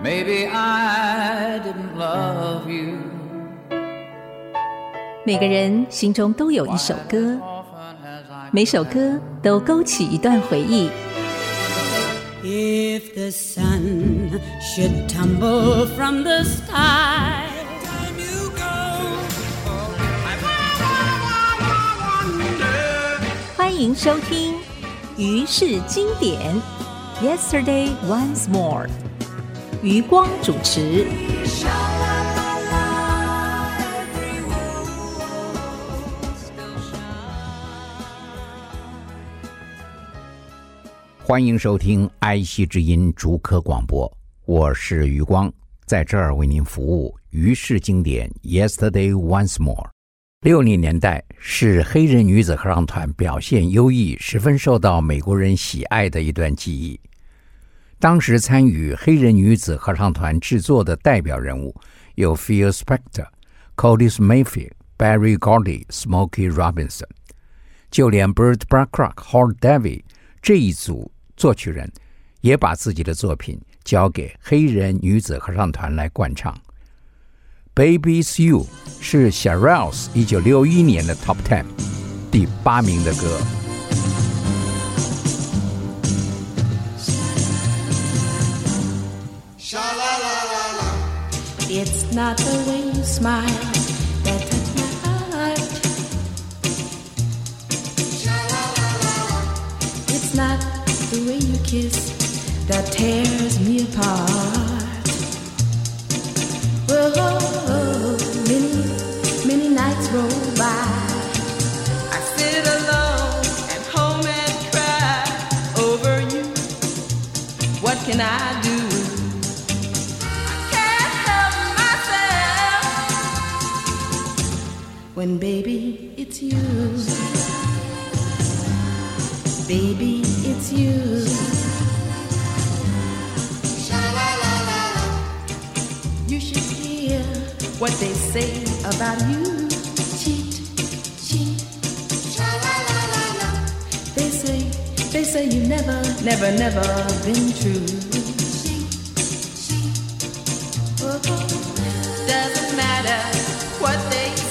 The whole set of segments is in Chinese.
Maybe I didn't love you. 每个人心中都有一首歌，每首歌都勾起一段回忆。If the sun should tumble from the sky, 欢迎收听《于是经典》，Yesterday Once More。余光主持。欢迎收听爱惜之音竹科广播，我是余光，在这儿为您服务。于是经典，Yesterday Once More。六零年代是黑人女子合唱团表现优异、十分受到美国人喜爱的一段记忆。当时参与黑人女子合唱团制作的代表人物有 Phil Spector、Curtis Mayfield、Barry Gordy、Smokey Robinson，就连 Burt Bacharach、Hal David 这一组作曲人也把自己的作品交给黑人女子合唱团来灌唱。Baby It's You 是 Shirelles 一九六一年的 Top Ten 第八名的歌。It's not the way you smile that touch my heart. It's not the way you kiss that tears me apart. When baby, it's you. Baby, it's you. You should hear what they say about you. Cheat, cheat. They say, they say you never, never, never been true. Doesn't matter what they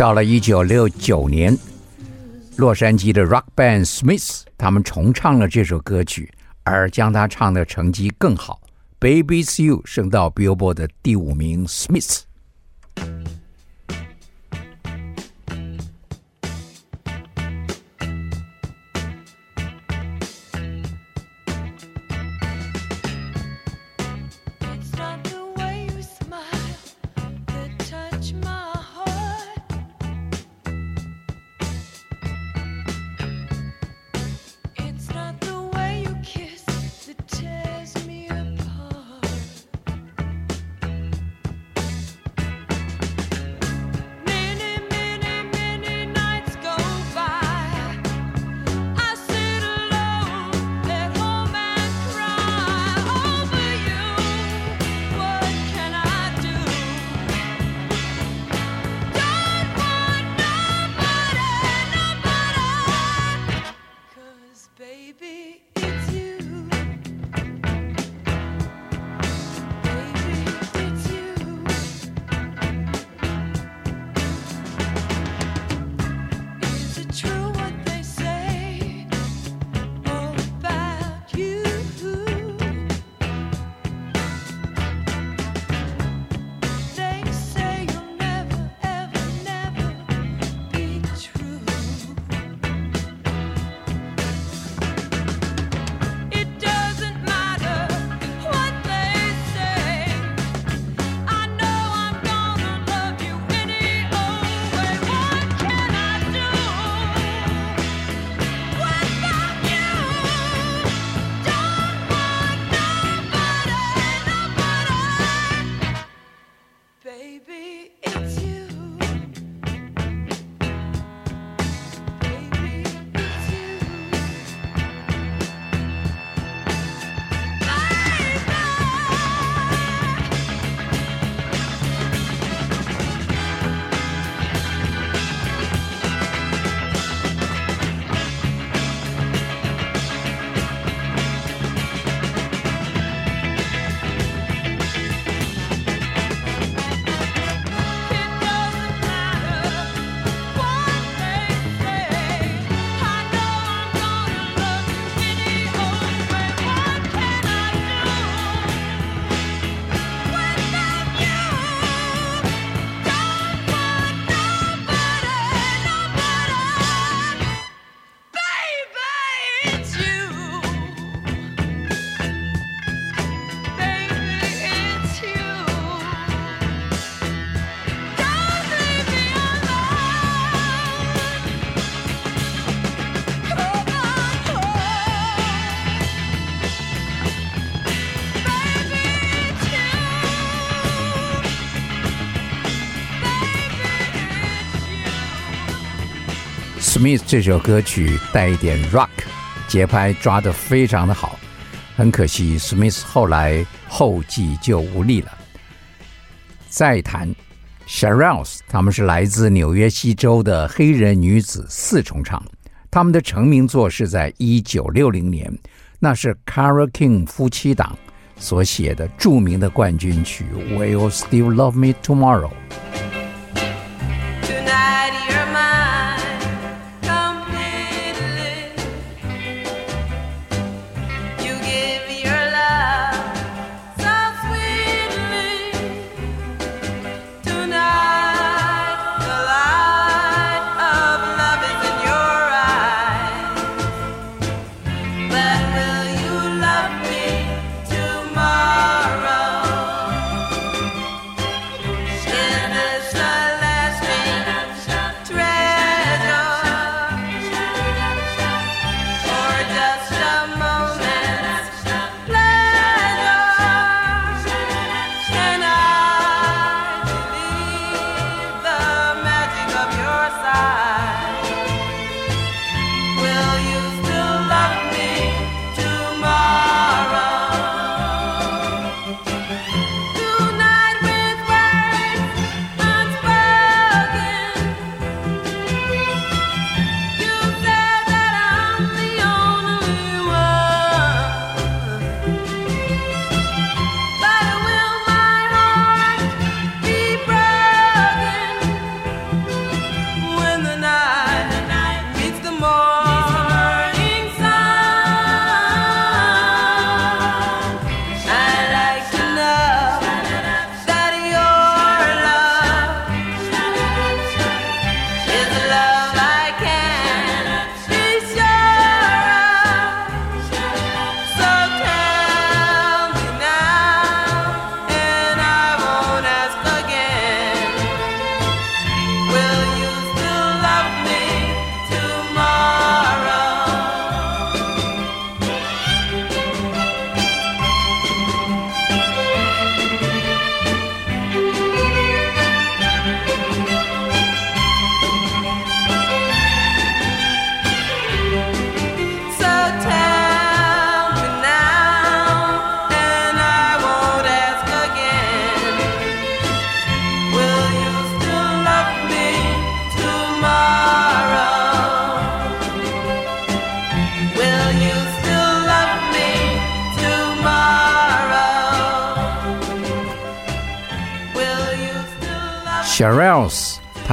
到了一九六九年，洛杉矶的 rock band Smiths 他们重唱了这首歌曲，而将它唱的成绩更好。Baby's You 升到 Billboard 的第五名。Smiths。Baby, it's Smith 这首歌曲带一点 rock，节拍抓得非常的好。很可惜，Smith 后来后继就无力了。再谈 Shirelles，他们是来自纽约西州的黑人女子四重唱。他们的成名作是在一九六零年，那是 Caro King 夫妻档所写的著名的冠军曲《Will Still Love Me Tomorrow》。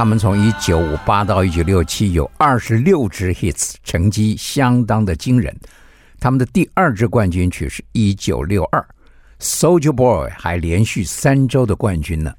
们从一九五八到一九六七有二十六支 hits，成绩相当的惊人。他们的第二支冠军曲是一九六二，Soldier Boy 还连续三周的冠军呢。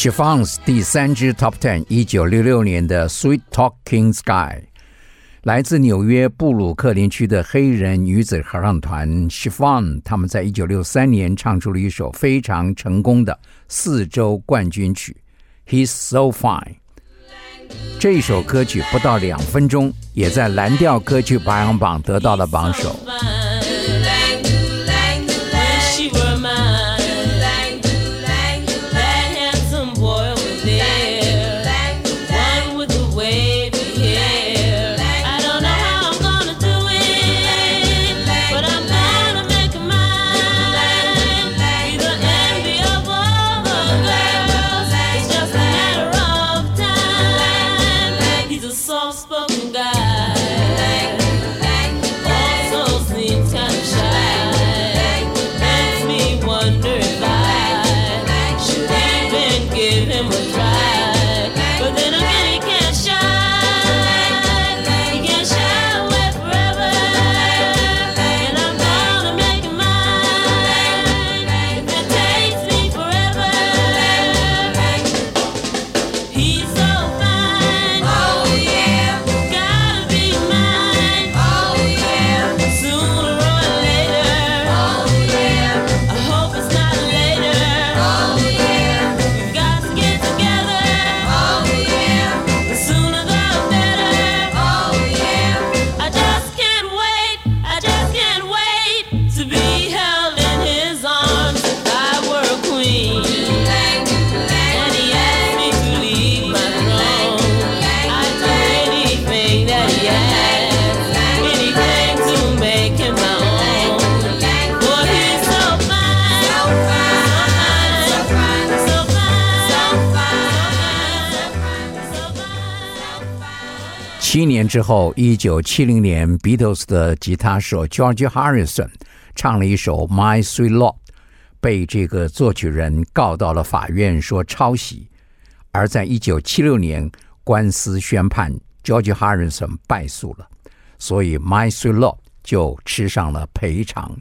s h i f o n s 第三支 Top Ten，一九六六年的 Sweet Talking Sky，来自纽约布鲁克林区的黑人女子合唱团 s h i f o n 他们在一九六三年唱出了一首非常成功的四周冠军曲《He's So Fine》。这首歌曲不到两分钟，也在蓝调歌曲排行榜得到了榜首。之后，一九七零年，Beatles 的吉他手 George Harrison 唱了一首《My Sweet Lord》，被这个作曲人告到了法院，说抄袭。而在一九七六年，官司宣判，George Harrison 败诉了，所以《My Sweet Lord》就吃上了赔偿。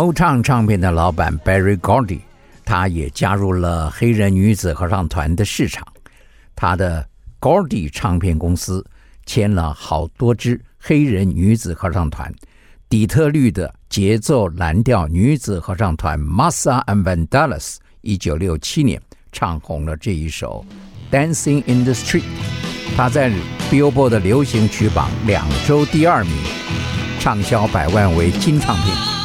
Motown 唱片的老板 Barry Gordy，他也加入了黑人女子合唱团的市场。他的 Gordy 唱片公司签了好多支黑人女子合唱团。底特律的节奏蓝调女子合唱团 Martha and Vandalas，一九六七年唱红了这一首《Dancing in the Street》。他在 Billboard 的流行曲榜两周第二名，畅销百万为金唱片。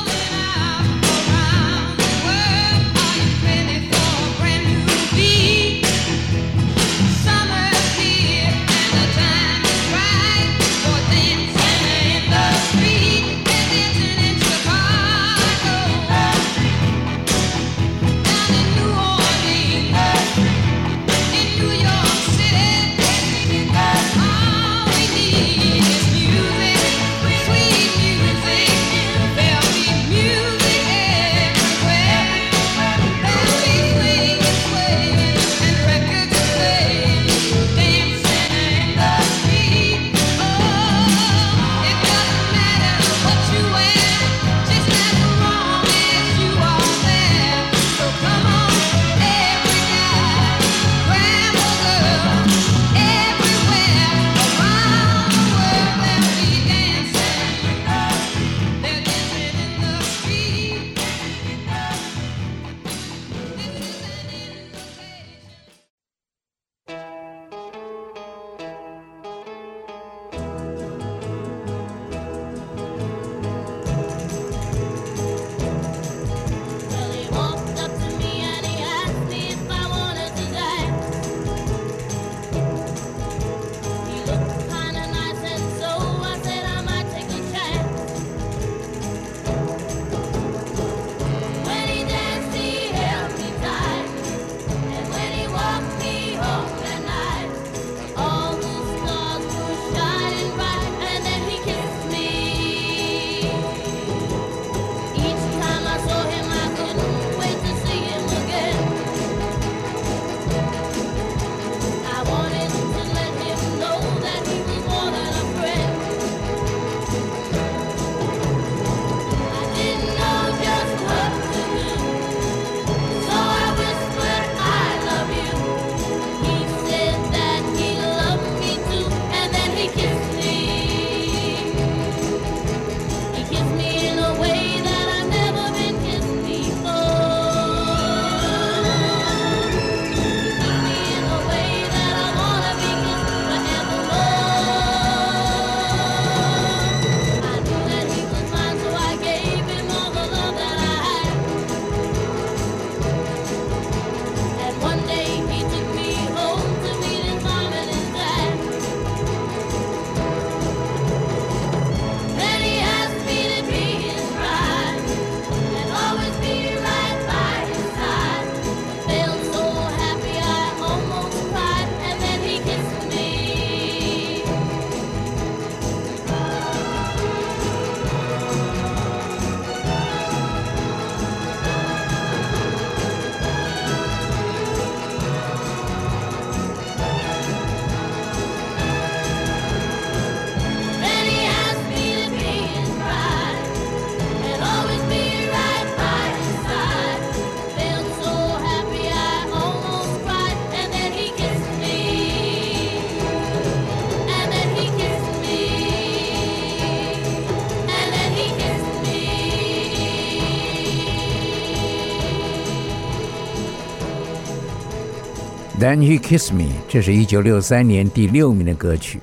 Then He Kiss Me，这是一九六三年第六名的歌曲。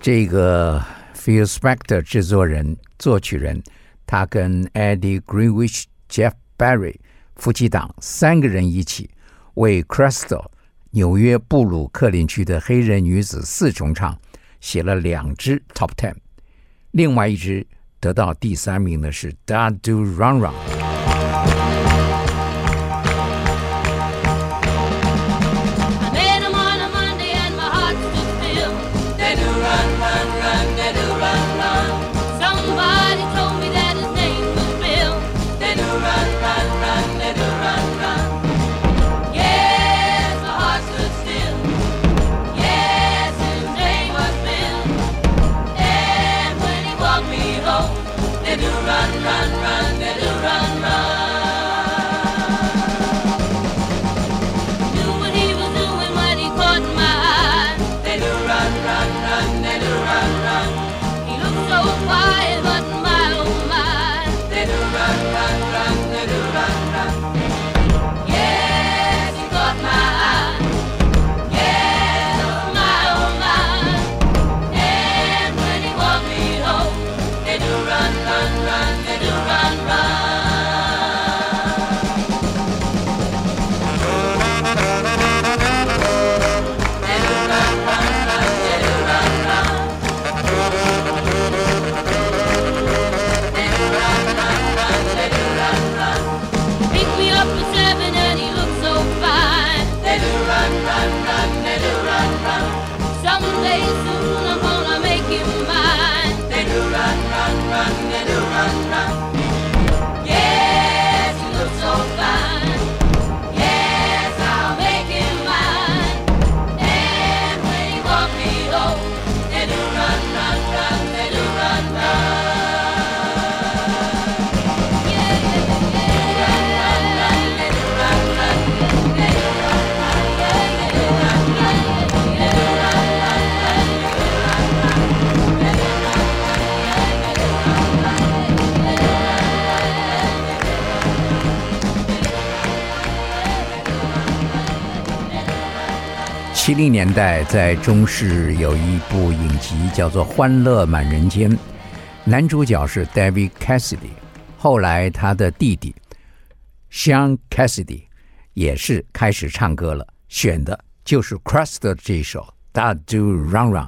这个 Phil Spector 制作人、作曲人，他跟 Eddie Greenwich、Jeff Barry 夫妻档三个人一起为 Crystal 纽约布鲁克林区的黑人女子四重唱写了两支 Top Ten，另外一支得到第三名的是 Da Do Run Run。七零年代在中视有一部影集叫做《欢乐满人间》，男主角是 David Cassidy，后来他的弟弟 Sean Cassidy 也是开始唱歌了，选的就是 Crust 的这首《Da Do Run Run》。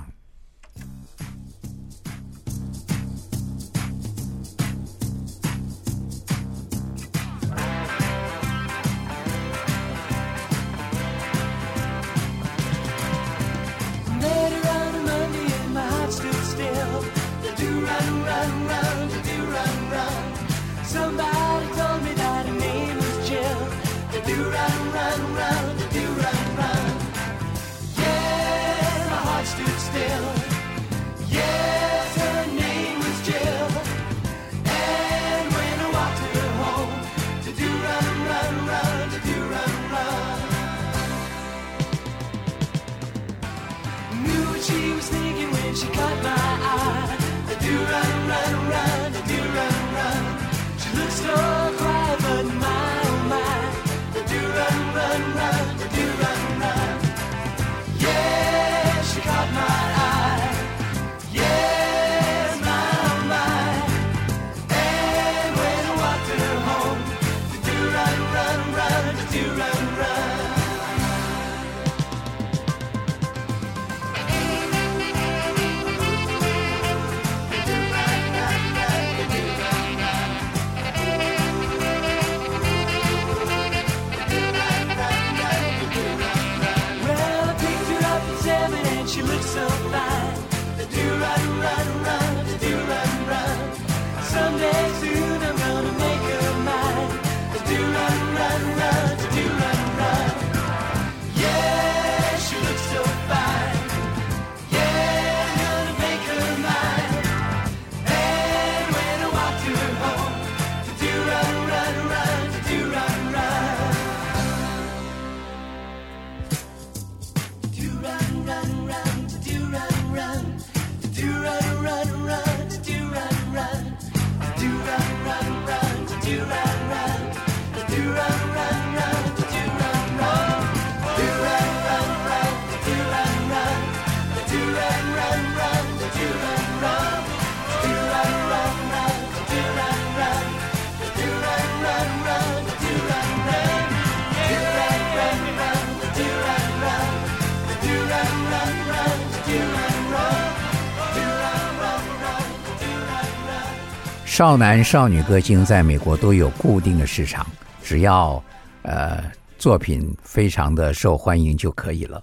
少男少女歌星在美国都有固定的市场，只要呃作品非常的受欢迎就可以了。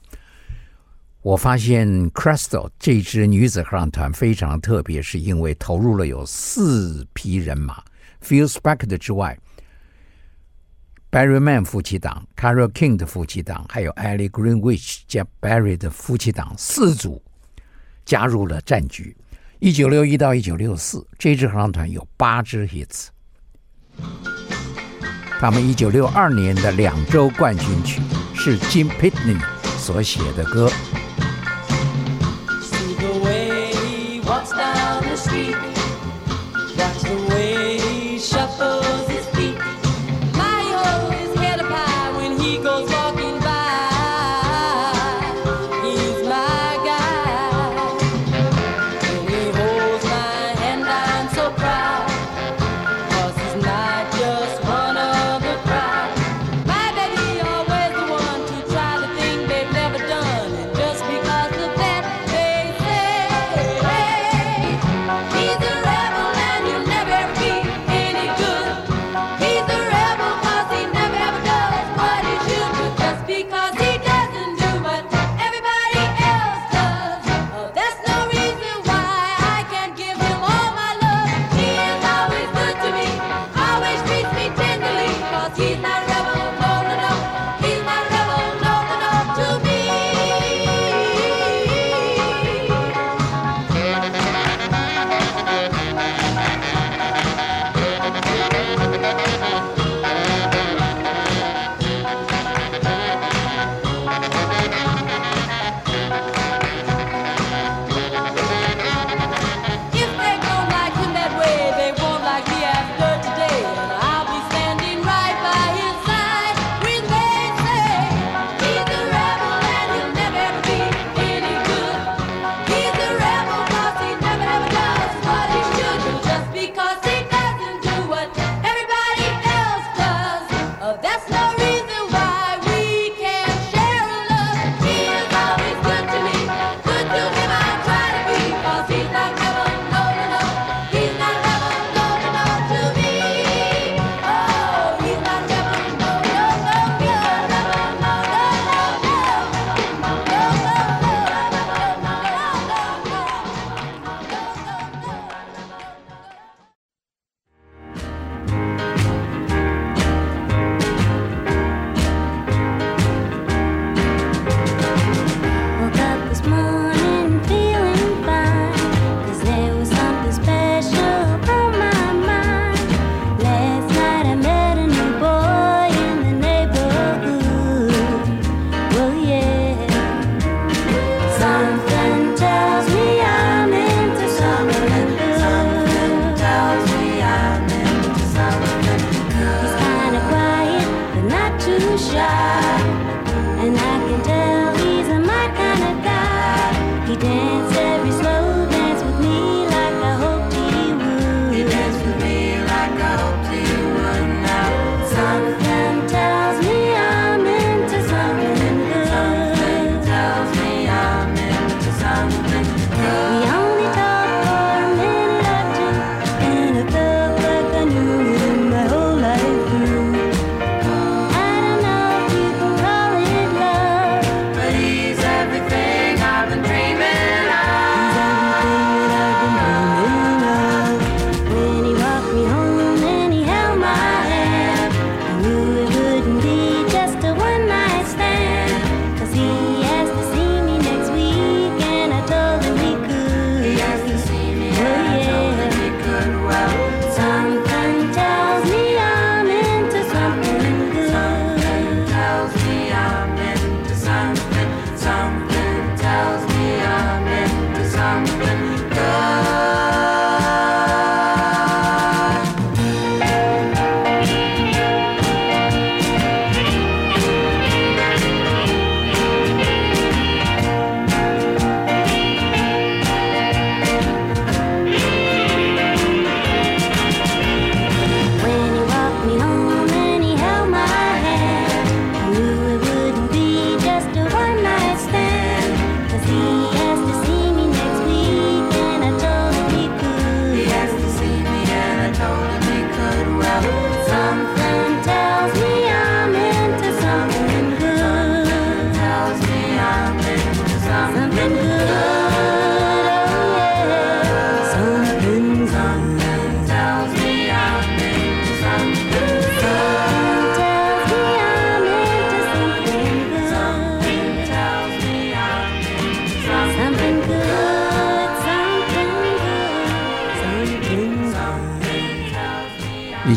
我发现 Crystal 这支女子合唱团非常特别，是因为投入了有四匹人马，Phil Spector 之外，Barry Mann 夫妻档、Carol King 的夫妻档，还有 Ellie Greenwich 加 Barry 的夫妻档四组加入了战局。一九六一到一九六四，这支合唱团有八支 hits。他们一九六二年的两周冠军曲是 Jim Pitney 所写的歌。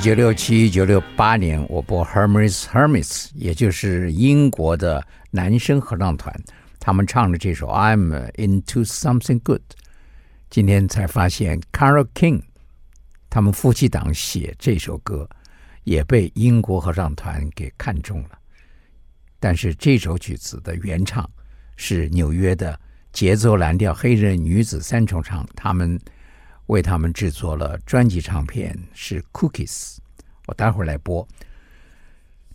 九六七、一九六八年，我播 Hermes Hermes，也就是英国的男声合唱团，他们唱的这首 I'm Into Something Good。今天才发现，Caro King，他们夫妻档写这首歌，也被英国合唱团给看中了。但是这首曲子的原唱是纽约的节奏蓝调黑人女子三重唱，他们。为他们制作了专辑唱片，是 Cookies。我待会儿来播。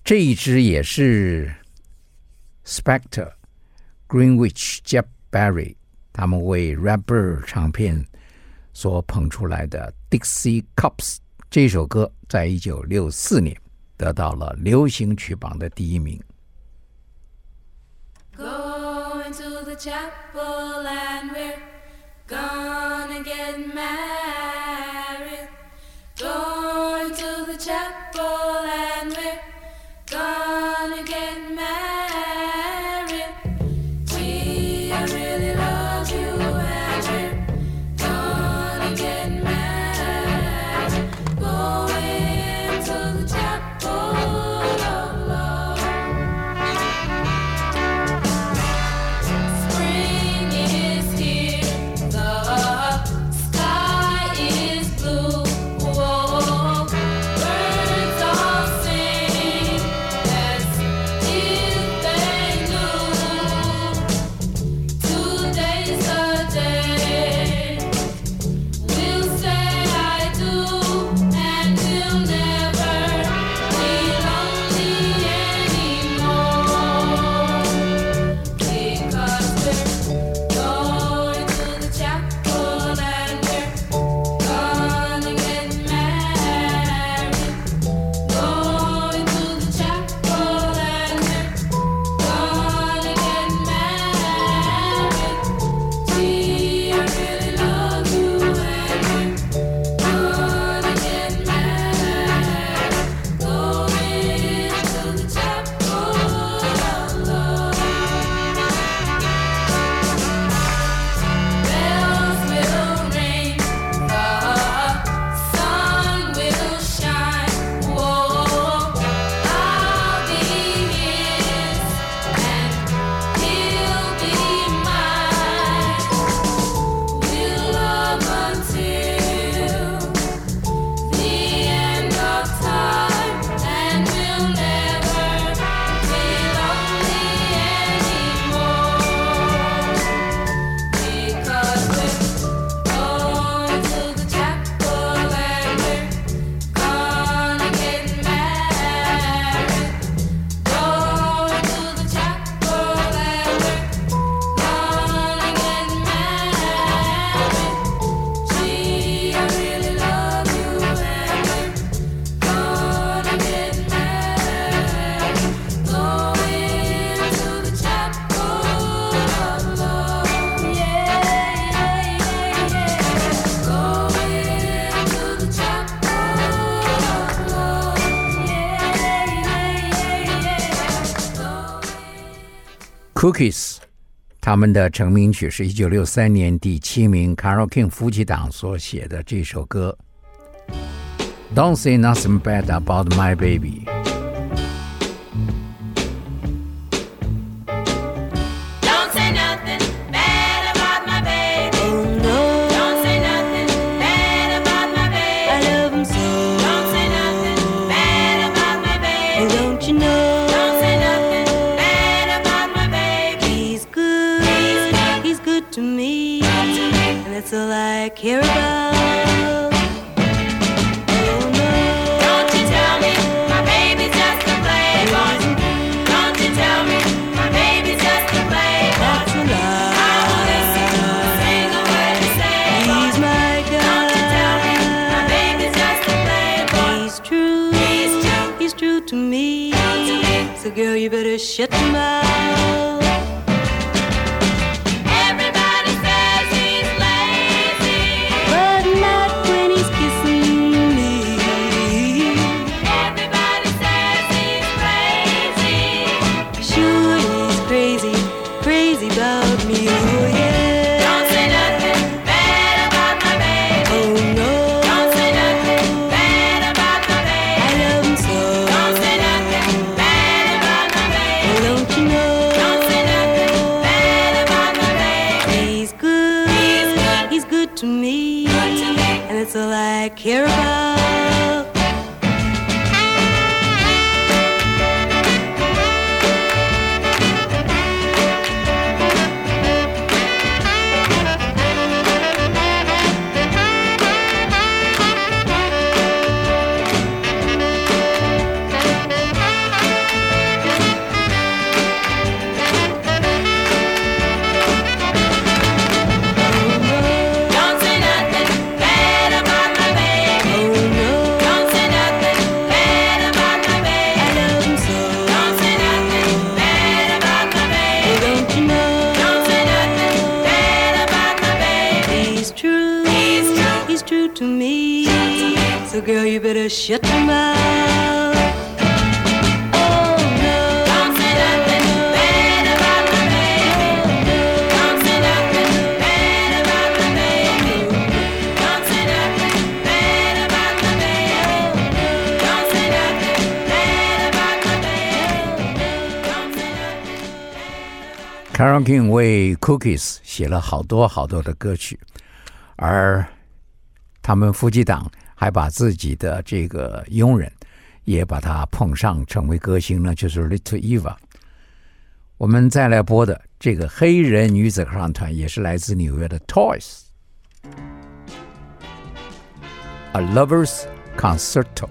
这一支也是 Spector、Greenwich、Jeff Barry 他们为 Redbird 唱片所捧出来的 Dixie Cups 这首歌，在一九六四年得到了流行曲榜的第一名。Go into the chapel and we're gonna it. Cookies，他们的成名曲是一九六三年第七名 Carol King 夫妻档所写的这首歌。Don't say nothing bad about my baby。I care about. Oh no. Don't you tell me my baby's just a playboy. Don't you tell me my baby's just a playboy. That's a I won't listen to a lie. single word you say, He's my Don't you tell me my baby's just a playboy. He's true. He's true. He's true to me. to me. So girl, you better shut your mouth. 为 Cookies 写了好多好多的歌曲，而他们夫妻档还把自己的这个佣人也把他捧上成为歌星呢，就是 Little Eva。我们再来播的这个黑人女子合唱团也是来自纽约的 Toys，A Lover's Concerto。